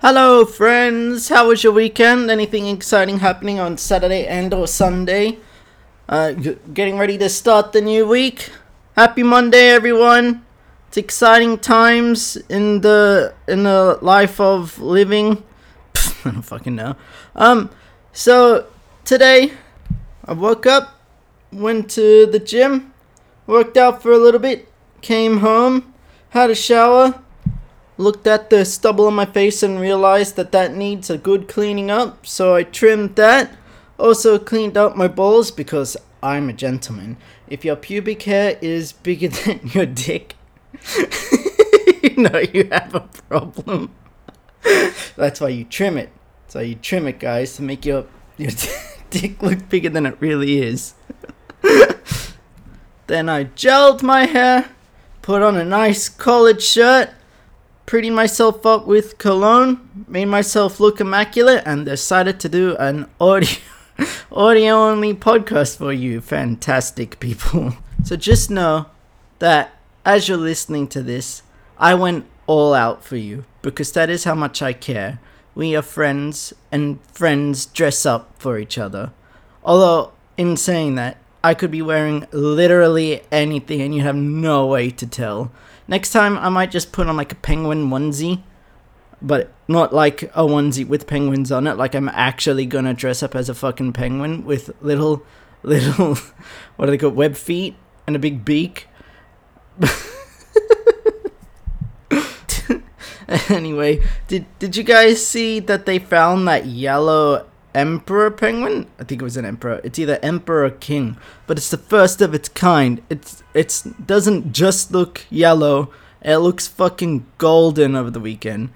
Hello, friends. How was your weekend? Anything exciting happening on Saturday and or Sunday? Uh, g- getting ready to start the new week. Happy Monday, everyone. It's exciting times in the in the life of living. I don't fucking know. Um, so today I woke up, went to the gym, worked out for a little bit, came home, had a shower looked at the stubble on my face and realized that that needs a good cleaning up, so I trimmed that. Also cleaned up my balls because I'm a gentleman. If your pubic hair is bigger than your dick, you know you have a problem. That's why you trim it. That's why you trim it, guys, to make your your dick look bigger than it really is. then I gelled my hair, put on a nice collared shirt, pretty myself up with cologne, made myself look immaculate, and decided to do an audio audio only podcast for you, fantastic people. So just know that as you're listening to this, I went all out for you because that is how much I care. We are friends, and friends dress up for each other. Although, in saying that, I could be wearing literally anything and you have no way to tell. Next time, I might just put on like a penguin onesie, but not like a onesie with penguins on it. Like I'm actually gonna dress up as a fucking penguin with little, little, what are they called, web feet and a big beak. anyway, did did you guys see that they found that yellow emperor penguin? I think it was an emperor. It's either emperor or king, but it's the first of its kind. It's it's doesn't just look yellow. It looks fucking golden over the weekend.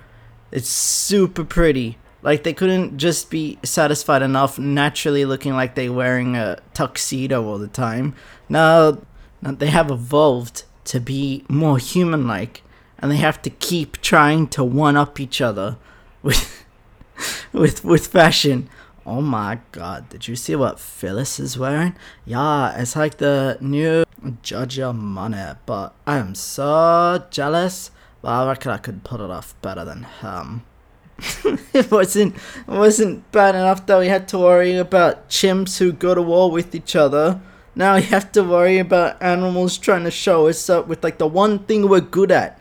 It's super pretty. Like they couldn't just be satisfied enough naturally looking like they're wearing a tuxedo all the time. Now, they have evolved to be more human-like, and they have to keep trying to one up each other with with with fashion. Oh my god, did you see what Phyllis is wearing? Yeah, it's like the new Giorgio Armani, but I am so jealous. But I reckon I could put it off better than him. it wasn't it wasn't bad enough that we had to worry about chimps who go to war with each other. Now we have to worry about animals trying to show us up with like the one thing we're good at.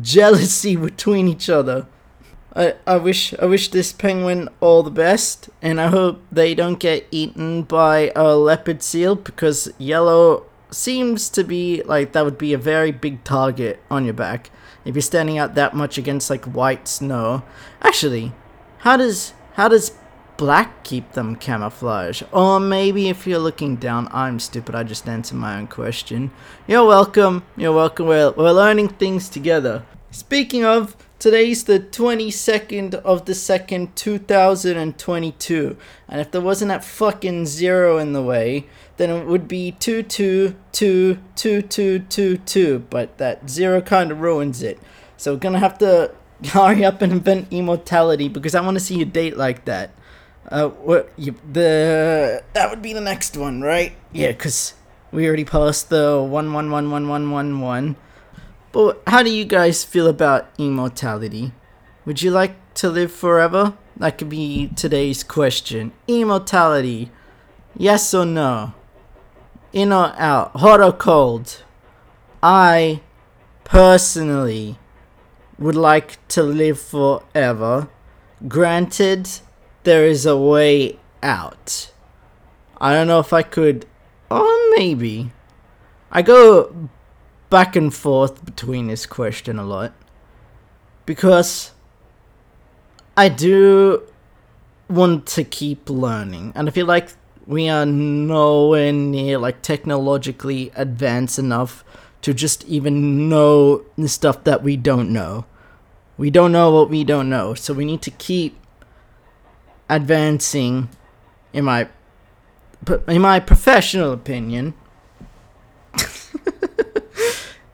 Jealousy between each other. I, I wish I wish this penguin all the best, and I hope they don't get eaten by a leopard seal because yellow seems to be like that would be a very big target on your back if you're standing out that much against like white snow. Actually, how does how does black keep them camouflage? Or maybe if you're looking down, I'm stupid. I just answered my own question. You're welcome. You're welcome. We're we're learning things together. Speaking of, today's the 22nd of the 2nd, 2022. And if there wasn't that fucking zero in the way, then it would be 22222222. But that zero kind of ruins it. So we're gonna have to hurry up and invent immortality because I want to see a date like that. Uh, what you, the that would be the next one, right? Yeah, cause we already passed the one one one one one one one. But how do you guys feel about immortality? Would you like to live forever? That could be today's question. Immortality. Yes or no? In or out? Hot or cold? I personally would like to live forever. Granted, there is a way out. I don't know if I could. Or maybe. I go back and forth between this question a lot because I do want to keep learning, and I feel like we are nowhere near like technologically advanced enough to just even know the stuff that we don't know. We don't know what we don't know, so we need to keep advancing. In my, in my professional opinion,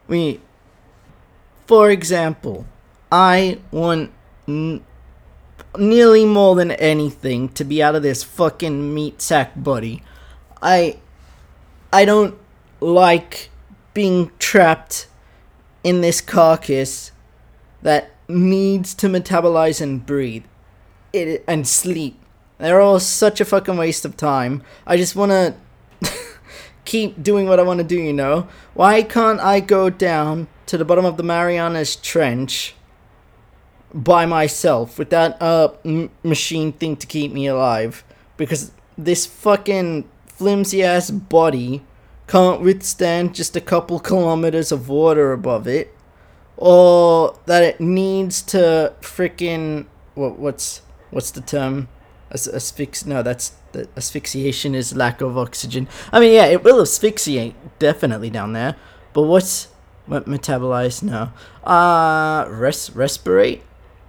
we for example i want n- nearly more than anything to be out of this fucking meat sack body i i don't like being trapped in this carcass that needs to metabolize and breathe it and sleep. They're all such a fucking waste of time. I just want to keep doing what I want to do, you know? Why can't I go down to the bottom of the Marianas Trench by myself without a m- machine thing to keep me alive? Because this fucking flimsy ass body can't withstand just a couple kilometers of water above it, or that it needs to freaking what what's what's the term? As fix? no, that's the asphyxiation is lack of oxygen. I mean, yeah, it will asphyxiate definitely down there, but what's what metabolize? No, uh, res respirate.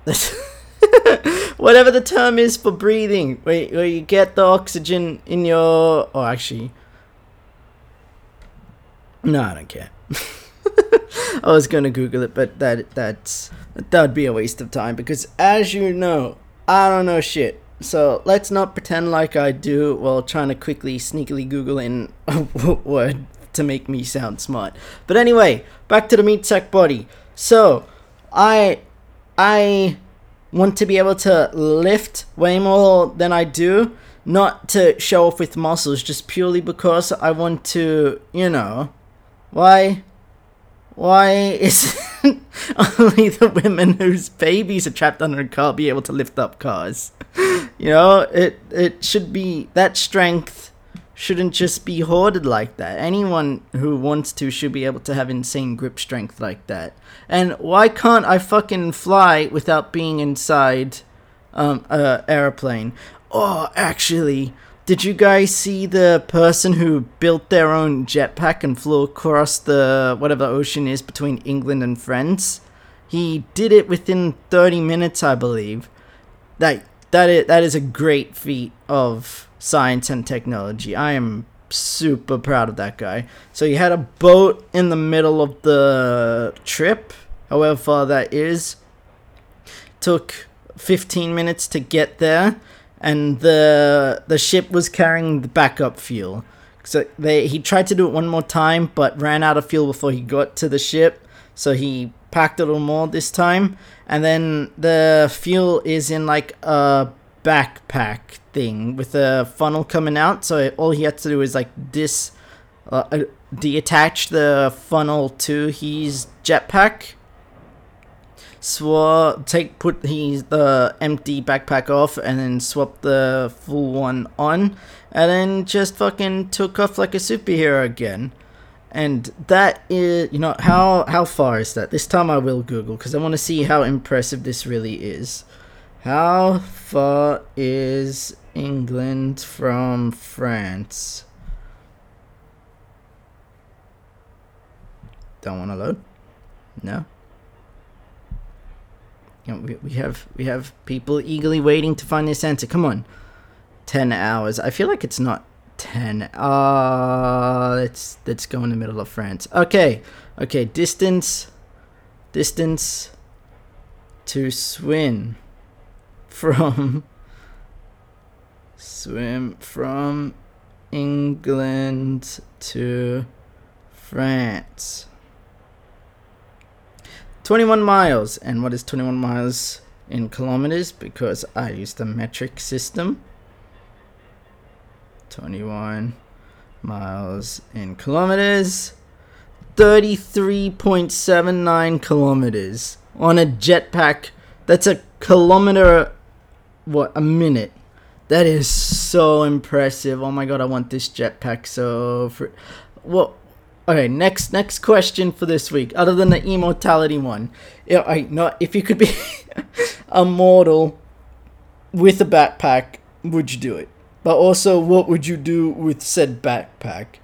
Whatever the term is for breathing, where, where you get the oxygen in your. Oh, actually, no, I don't care. I was gonna Google it, but that that's that would be a waste of time because, as you know, I don't know shit. So let's not pretend like I do while trying to quickly, sneakily Google in a word to make me sound smart. But anyway, back to the meat sack body. So I I want to be able to lift way more than I do, not to show off with muscles, just purely because I want to, you know, why? Why is only the women whose babies are trapped under a car be able to lift up cars? You know, it it should be that strength shouldn't just be hoarded like that. Anyone who wants to should be able to have insane grip strength like that. And why can't I fucking fly without being inside um a airplane? Oh, actually, did you guys see the person who built their own jetpack and flew across the whatever ocean is between England and France? He did it within 30 minutes, I believe. That that is that is a great feat of science and technology. I am super proud of that guy. So he had a boat in the middle of the trip, however far that is. Took 15 minutes to get there and the the ship was carrying the backup fuel. So they he tried to do it one more time, but ran out of fuel before he got to the ship. So he packed a little more this time, and then the fuel is in like a backpack thing with a funnel coming out. So all he had to do is like dis, uh, uh detach the funnel to his jetpack swap take put his the empty backpack off and then swap the full one on and then just fucking took off like a superhero again. And that is you know how how far is that? This time i will google because i want to see how impressive this really is. How far is england from france? Don't want to load? No you know, we, we have we have people eagerly waiting to find this answer. Come on, ten hours. I feel like it's not ten. Uh let's let's go in the middle of France. Okay, okay. Distance, distance to swim from swim from England to France. 21 miles. And what is 21 miles in kilometers? Because I use the metric system. 21 miles in kilometers. 33.79 kilometers on a jetpack. That's a kilometer, what, a minute. That is so impressive. Oh my god, I want this jetpack so. For, what Okay, next next question for this week, other than the immortality one. Yeah, I not if you could be a mortal with a backpack, would you do it? But also, what would you do with said backpack?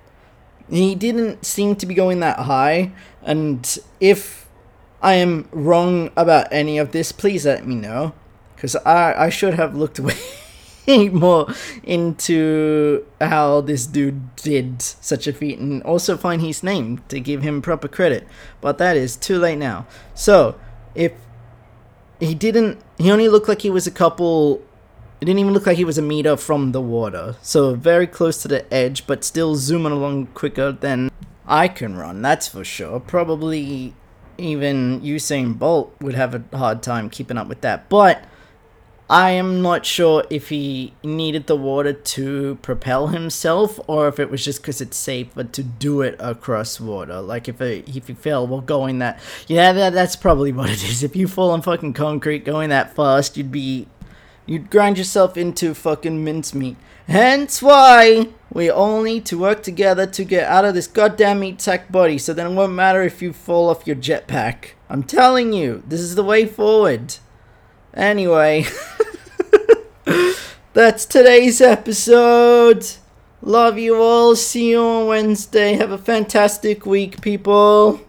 He didn't seem to be going that high, and if I am wrong about any of this, please let me know, because I I should have looked away. More into how this dude did such a feat and also find his name to give him proper credit. But that is too late now. So, if he didn't, he only looked like he was a couple. It didn't even look like he was a meter from the water. So, very close to the edge, but still zooming along quicker than I can run, that's for sure. Probably even Usain Bolt would have a hard time keeping up with that. But I am not sure if he needed the water to propel himself or if it was just because it's safer to do it across water. Like if it, if you fell while going that, yeah, that, that's probably what it is. If you fall on fucking concrete going that fast, you'd be, you'd grind yourself into fucking mincemeat. Hence why we all need to work together to get out of this goddamn meat sack body. So then it won't matter if you fall off your jetpack. I'm telling you, this is the way forward. Anyway, that's today's episode. Love you all. See you on Wednesday. Have a fantastic week, people.